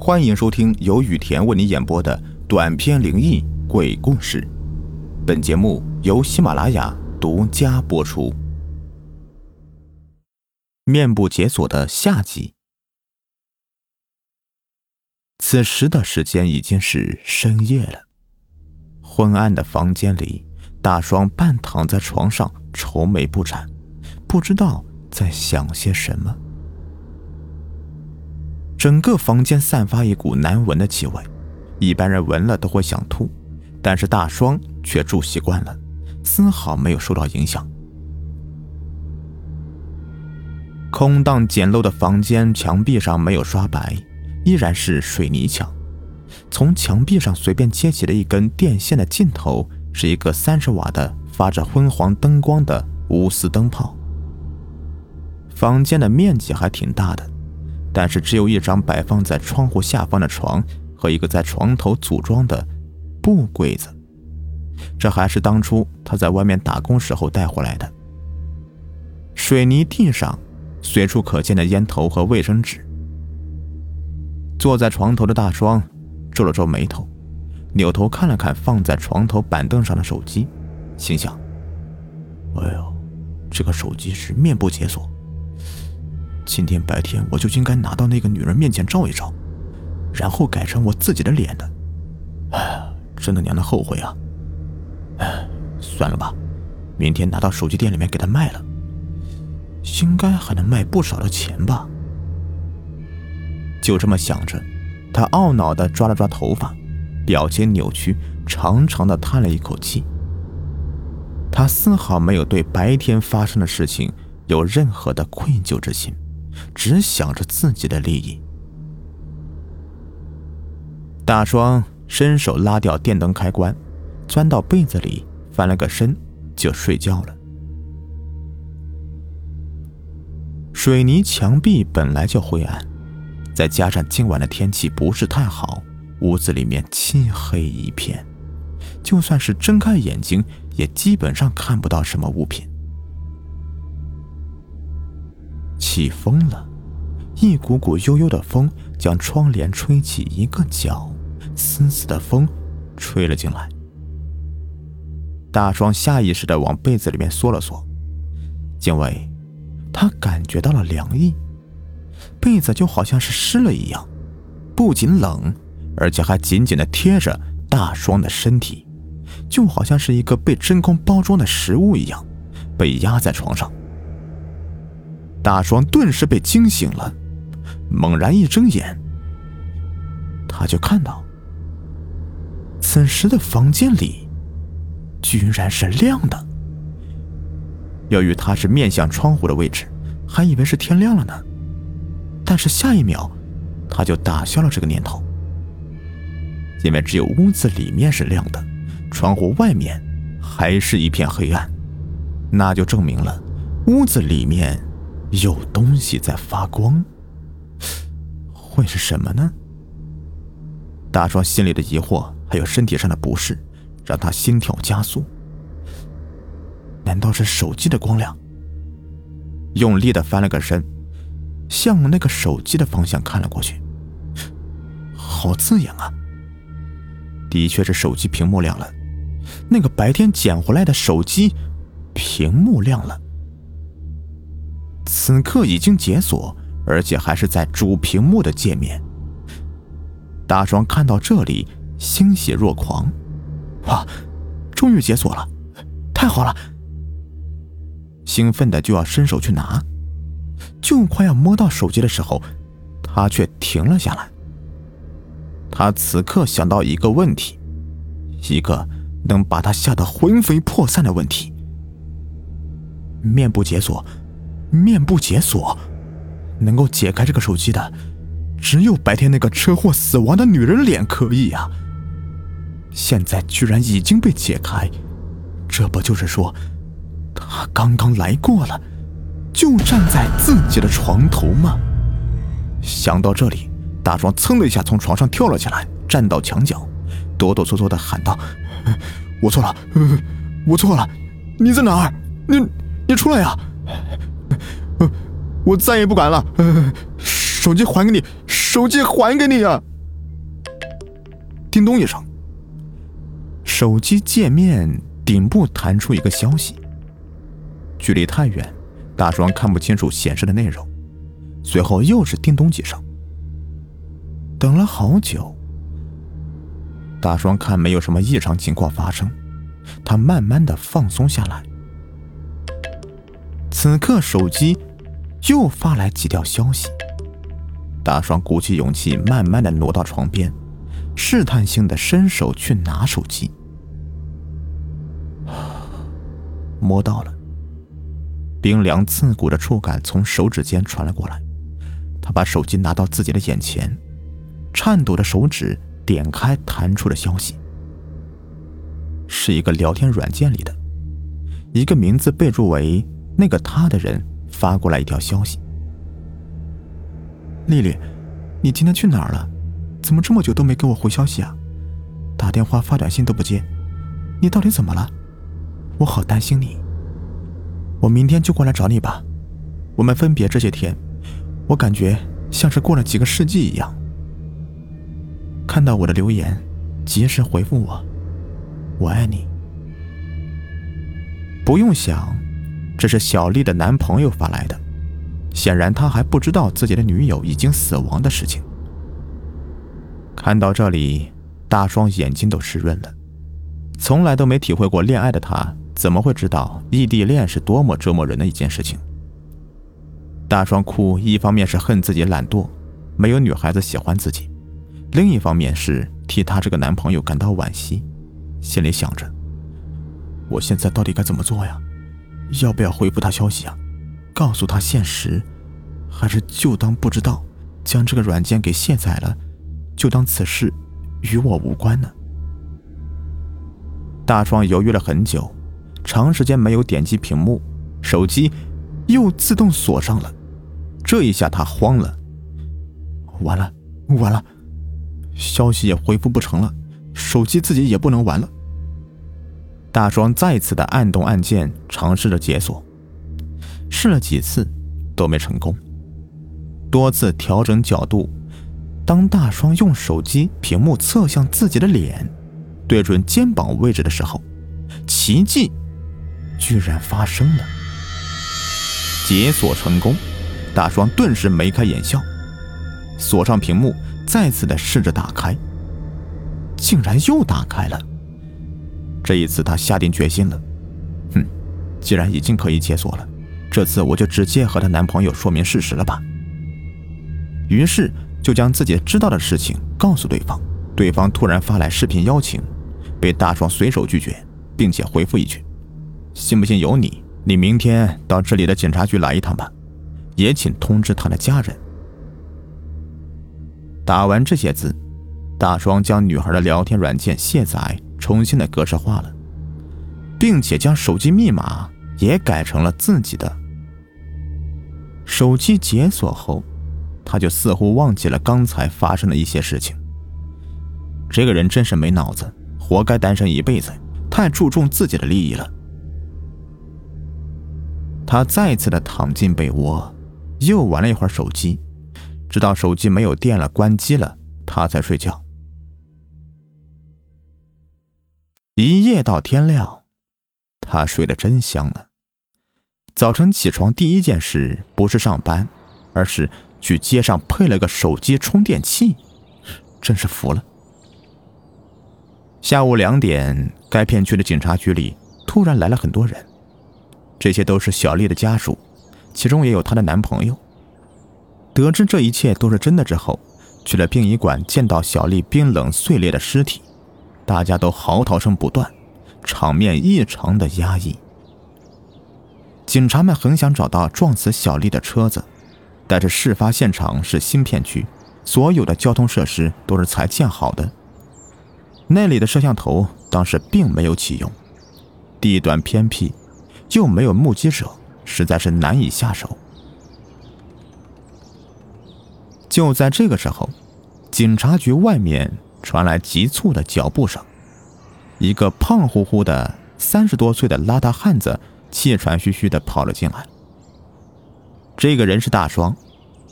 欢迎收听由雨田为你演播的短篇灵异鬼故事。本节目由喜马拉雅独家播出。面部解锁的下集。此时的时间已经是深夜了，昏暗的房间里，大双半躺在床上，愁眉不展，不知道在想些什么。整个房间散发一股难闻的气味，一般人闻了都会想吐，但是大双却住习惯了，丝毫没有受到影响。空荡简陋的房间墙壁上没有刷白，依然是水泥墙。从墙壁上随便接起了一根电线的尽头，是一个三十瓦的发着昏黄灯光的钨丝灯泡。房间的面积还挺大的。但是只有一张摆放在窗户下方的床和一个在床头组装的布柜子，这还是当初他在外面打工时候带回来的。水泥地上随处可见的烟头和卫生纸。坐在床头的大双皱了皱眉头，扭头看了看放在床头板凳上的手机，心想：“哎呦，这个手机是面部解锁。”今天白天我就应该拿到那个女人面前照一照，然后改成我自己的脸的。哎，真的娘的后悔啊！哎，算了吧，明天拿到手机店里面给他卖了，应该还能卖不少的钱吧。就这么想着，他懊恼地抓了抓头发，表情扭曲，长长的叹了一口气。他丝毫没有对白天发生的事情有任何的愧疚之心。只想着自己的利益。大双伸手拉掉电灯开关，钻到被子里翻了个身，就睡觉了。水泥墙壁本来就灰暗，再加上今晚的天气不是太好，屋子里面漆黑一片，就算是睁开眼睛，也基本上看不到什么物品。起风了，一股股悠悠的风将窗帘吹起一个角，丝丝的风吹了进来。大双下意识的往被子里面缩了缩，因为他感觉到了凉意，被子就好像是湿了一样，不仅冷，而且还紧紧的贴着大双的身体，就好像是一个被真空包装的食物一样，被压在床上。大双顿时被惊醒了，猛然一睁眼，他就看到，此时的房间里居然是亮的。由于他是面向窗户的位置，还以为是天亮了呢。但是下一秒，他就打消了这个念头，因为只有屋子里面是亮的，窗户外面还是一片黑暗，那就证明了屋子里面。有东西在发光，会是什么呢？大壮心里的疑惑还有身体上的不适，让他心跳加速。难道是手机的光亮？用力的翻了个身，向那个手机的方向看了过去。好刺眼啊！的确是手机屏幕亮了，那个白天捡回来的手机屏幕亮了。此刻已经解锁，而且还是在主屏幕的界面。大壮看到这里，欣喜若狂：“哇，终于解锁了，太好了！”兴奋的就要伸手去拿，就快要摸到手机的时候，他却停了下来。他此刻想到一个问题，一个能把他吓得魂飞魄散的问题：面部解锁。面部解锁，能够解开这个手机的，只有白天那个车祸死亡的女人脸可以呀。现在居然已经被解开，这不就是说，他刚刚来过了，就站在自己的床头吗？想到这里，大壮噌的一下从床上跳了起来，站到墙角，哆哆嗦嗦的喊道：“我错了，我错了，你在哪儿？你你出来呀！”我再也不敢了，手机还给你，手。机还给你啊！叮咚一声，手机界面顶部弹出一个消息。距离太远，大双看不清楚显示的内容。随后又是叮咚几声，等了好久。大双看没有什么异常情况发生，他慢慢的放松下来。此刻手机又发来几条消息。大双鼓起勇气，慢慢的挪到床边，试探性的伸手去拿手机，摸到了，冰凉刺骨的触感从手指间传了过来。他把手机拿到自己的眼前，颤抖的手指点开弹出的消息，是一个聊天软件里的，一个名字备注为“那个他”的人发过来一条消息：“丽丽，你今天去哪儿了？怎么这么久都没给我回消息啊？打电话发短信都不接，你到底怎么了？我好担心你。我明天就过来找你吧。我们分别这些天。”我感觉像是过了几个世纪一样。看到我的留言，及时回复我，我爱你。不用想，这是小丽的男朋友发来的，显然他还不知道自己的女友已经死亡的事情。看到这里，大双眼睛都湿润了。从来都没体会过恋爱的他，怎么会知道异地恋是多么折磨人的一件事情？大双哭，一方面是恨自己懒惰，没有女孩子喜欢自己；另一方面是替她这个男朋友感到惋惜，心里想着：我现在到底该怎么做呀？要不要回复他消息啊？告诉他现实，还是就当不知道，将这个软件给卸载了，就当此事与我无关呢？大双犹豫了很久，长时间没有点击屏幕，手机又自动锁上了。这一下他慌了，完了完了，消息也回复不成了，手机自己也不能玩了。大双再次的按动按键，尝试着解锁，试了几次都没成功。多次调整角度，当大双用手机屏幕侧向自己的脸，对准肩膀位置的时候，奇迹居然发生了，解锁成功。大双顿时眉开眼笑，锁上屏幕，再次的试着打开，竟然又打开了。这一次，他下定决心了，哼，既然已经可以解锁了，这次我就直接和她男朋友说明事实了吧。于是，就将自己知道的事情告诉对方。对方突然发来视频邀请，被大双随手拒绝，并且回复一句：“信不信由你，你明天到这里的警察局来一趟吧。”也请通知他的家人。打完这些字，大双将女孩的聊天软件卸载，重新的格式化了，并且将手机密码也改成了自己的。手机解锁后，他就似乎忘记了刚才发生的一些事情。这个人真是没脑子，活该单身一辈子，太注重自己的利益了。他再次的躺进被窝。又玩了一会儿手机，直到手机没有电了，关机了，他才睡觉。一夜到天亮，他睡得真香呢。早晨起床第一件事不是上班，而是去街上配了个手机充电器，真是服了。下午两点，该片区的警察局里突然来了很多人，这些都是小丽的家属。其中也有她的男朋友。得知这一切都是真的之后，去了殡仪馆，见到小丽冰冷碎裂的尸体，大家都嚎啕声不断，场面异常的压抑。警察们很想找到撞死小丽的车子，但是事发现场是新片区，所有的交通设施都是才建好的，那里的摄像头当时并没有启用，地段偏僻，又没有目击者。实在是难以下手。就在这个时候，警察局外面传来急促的脚步声，一个胖乎乎的三十多岁的邋遢汉子气喘吁吁的跑了进来。这个人是大双，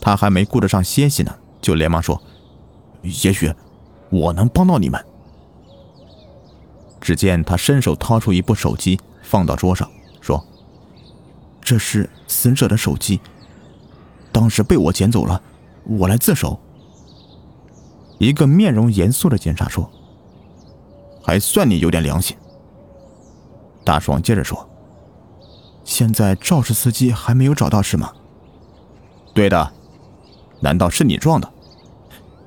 他还没顾得上歇息呢，就连忙说：“也许我能帮到你们。”只见他伸手掏出一部手机，放到桌上，说：“这是死者的手机，当时被我捡走了，我来自首。”一个面容严肃的警察说：“还算你有点良心。”大爽接着说：“现在肇事司机还没有找到是吗？”“对的。”“难道是你撞的？”“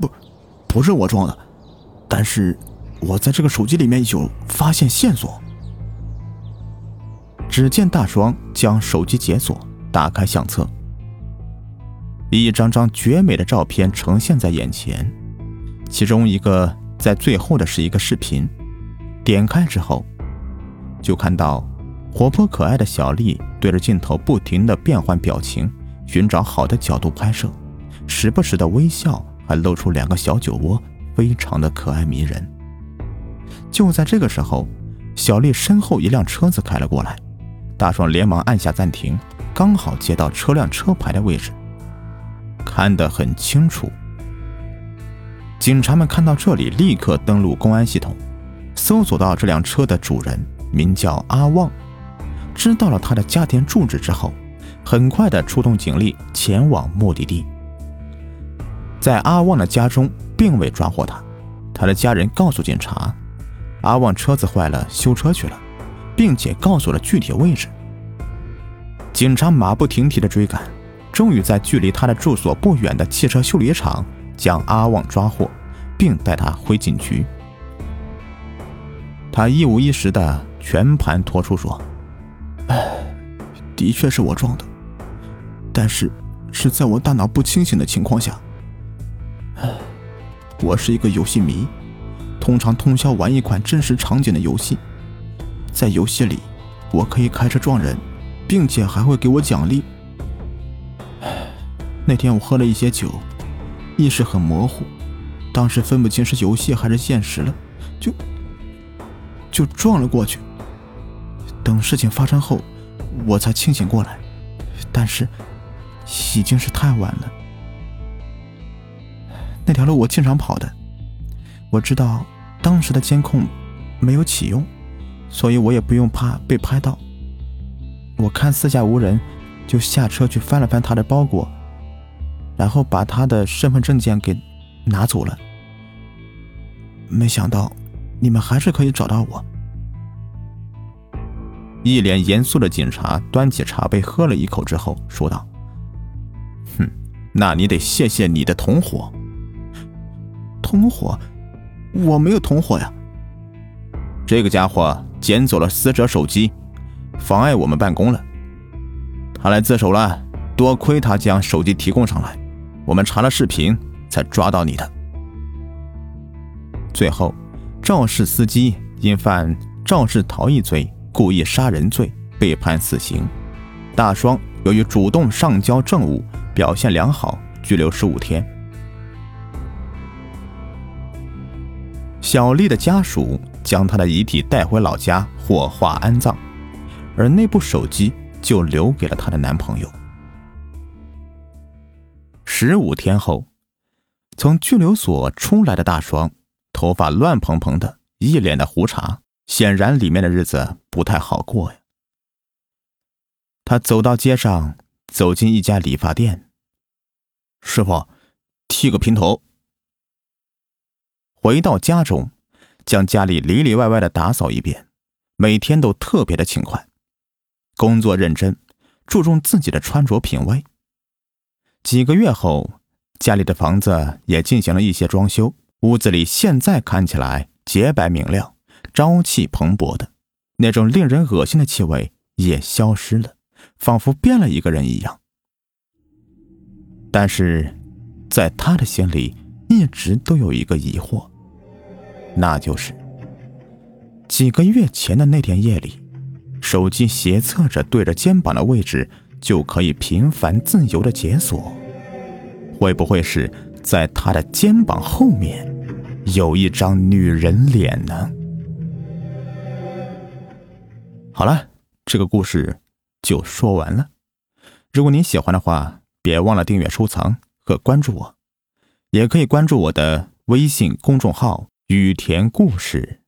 不，不是我撞的，但是我在这个手机里面有发现线索。”只见大双将手机解锁，打开相册，一张张绝美的照片呈现在眼前。其中一个在最后的是一个视频，点开之后，就看到活泼可爱的小丽对着镜头不停的变换表情，寻找好的角度拍摄，时不时的微笑，还露出两个小酒窝，非常的可爱迷人。就在这个时候，小丽身后一辆车子开了过来，大壮连忙按下暂停，刚好接到车辆车牌的位置，看得很清楚。警察们看到这里，立刻登录公安系统，搜索到这辆车的主人名叫阿旺，知道了他的家庭住址之后，很快的出动警力前往目的地。在阿旺的家中，并未抓获他，他的家人告诉警察，阿旺车子坏了，修车去了，并且告诉了具体位置。警察马不停蹄的追赶，终于在距离他的住所不远的汽车修理厂。将阿旺抓获，并带他回警局。他一五一十的全盘托出说：“哎，的确是我撞的，但是是在我大脑不清醒的情况下。我是一个游戏迷，通常通宵玩一款真实场景的游戏。在游戏里，我可以开车撞人，并且还会给我奖励。那天我喝了一些酒。”意识很模糊，当时分不清是游戏还是现实了，就就撞了过去。等事情发生后，我才清醒过来，但是已经是太晚了。那条路我经常跑的，我知道当时的监控没有启用，所以我也不用怕被拍到。我看四下无人，就下车去翻了翻他的包裹。然后把他的身份证件给拿走了。没想到你们还是可以找到我。一脸严肃的警察端起茶杯喝了一口之后说道：“哼，那你得谢谢你的同伙。同伙？我没有同伙呀。这个家伙捡走了死者手机，妨碍我们办公了。他来自首了，多亏他将手机提供上来。”我们查了视频，才抓到你的。最后，肇事司机因犯肇事逃逸罪、故意杀人罪被判死刑。大双由于主动上交证物，表现良好，拘留十五天。小丽的家属将她的遗体带回老家火化安葬，而那部手机就留给了她的男朋友。十五天后，从拘留所出来的大双，头发乱蓬蓬的，一脸的胡茬，显然里面的日子不太好过呀。他走到街上，走进一家理发店，师傅，剃个平头。回到家中，将家里里里外外的打扫一遍，每天都特别的勤快，工作认真，注重自己的穿着品味。几个月后，家里的房子也进行了一些装修，屋子里现在看起来洁白明亮、朝气蓬勃的，那种令人恶心的气味也消失了，仿佛变了一个人一样。但是，在他的心里一直都有一个疑惑，那就是几个月前的那天夜里，手机斜侧着对着肩膀的位置。就可以频繁自由的解锁，会不会是在他的肩膀后面有一张女人脸呢？好了，这个故事就说完了。如果您喜欢的话，别忘了订阅、收藏和关注我。也可以关注我的微信公众号“雨田故事”。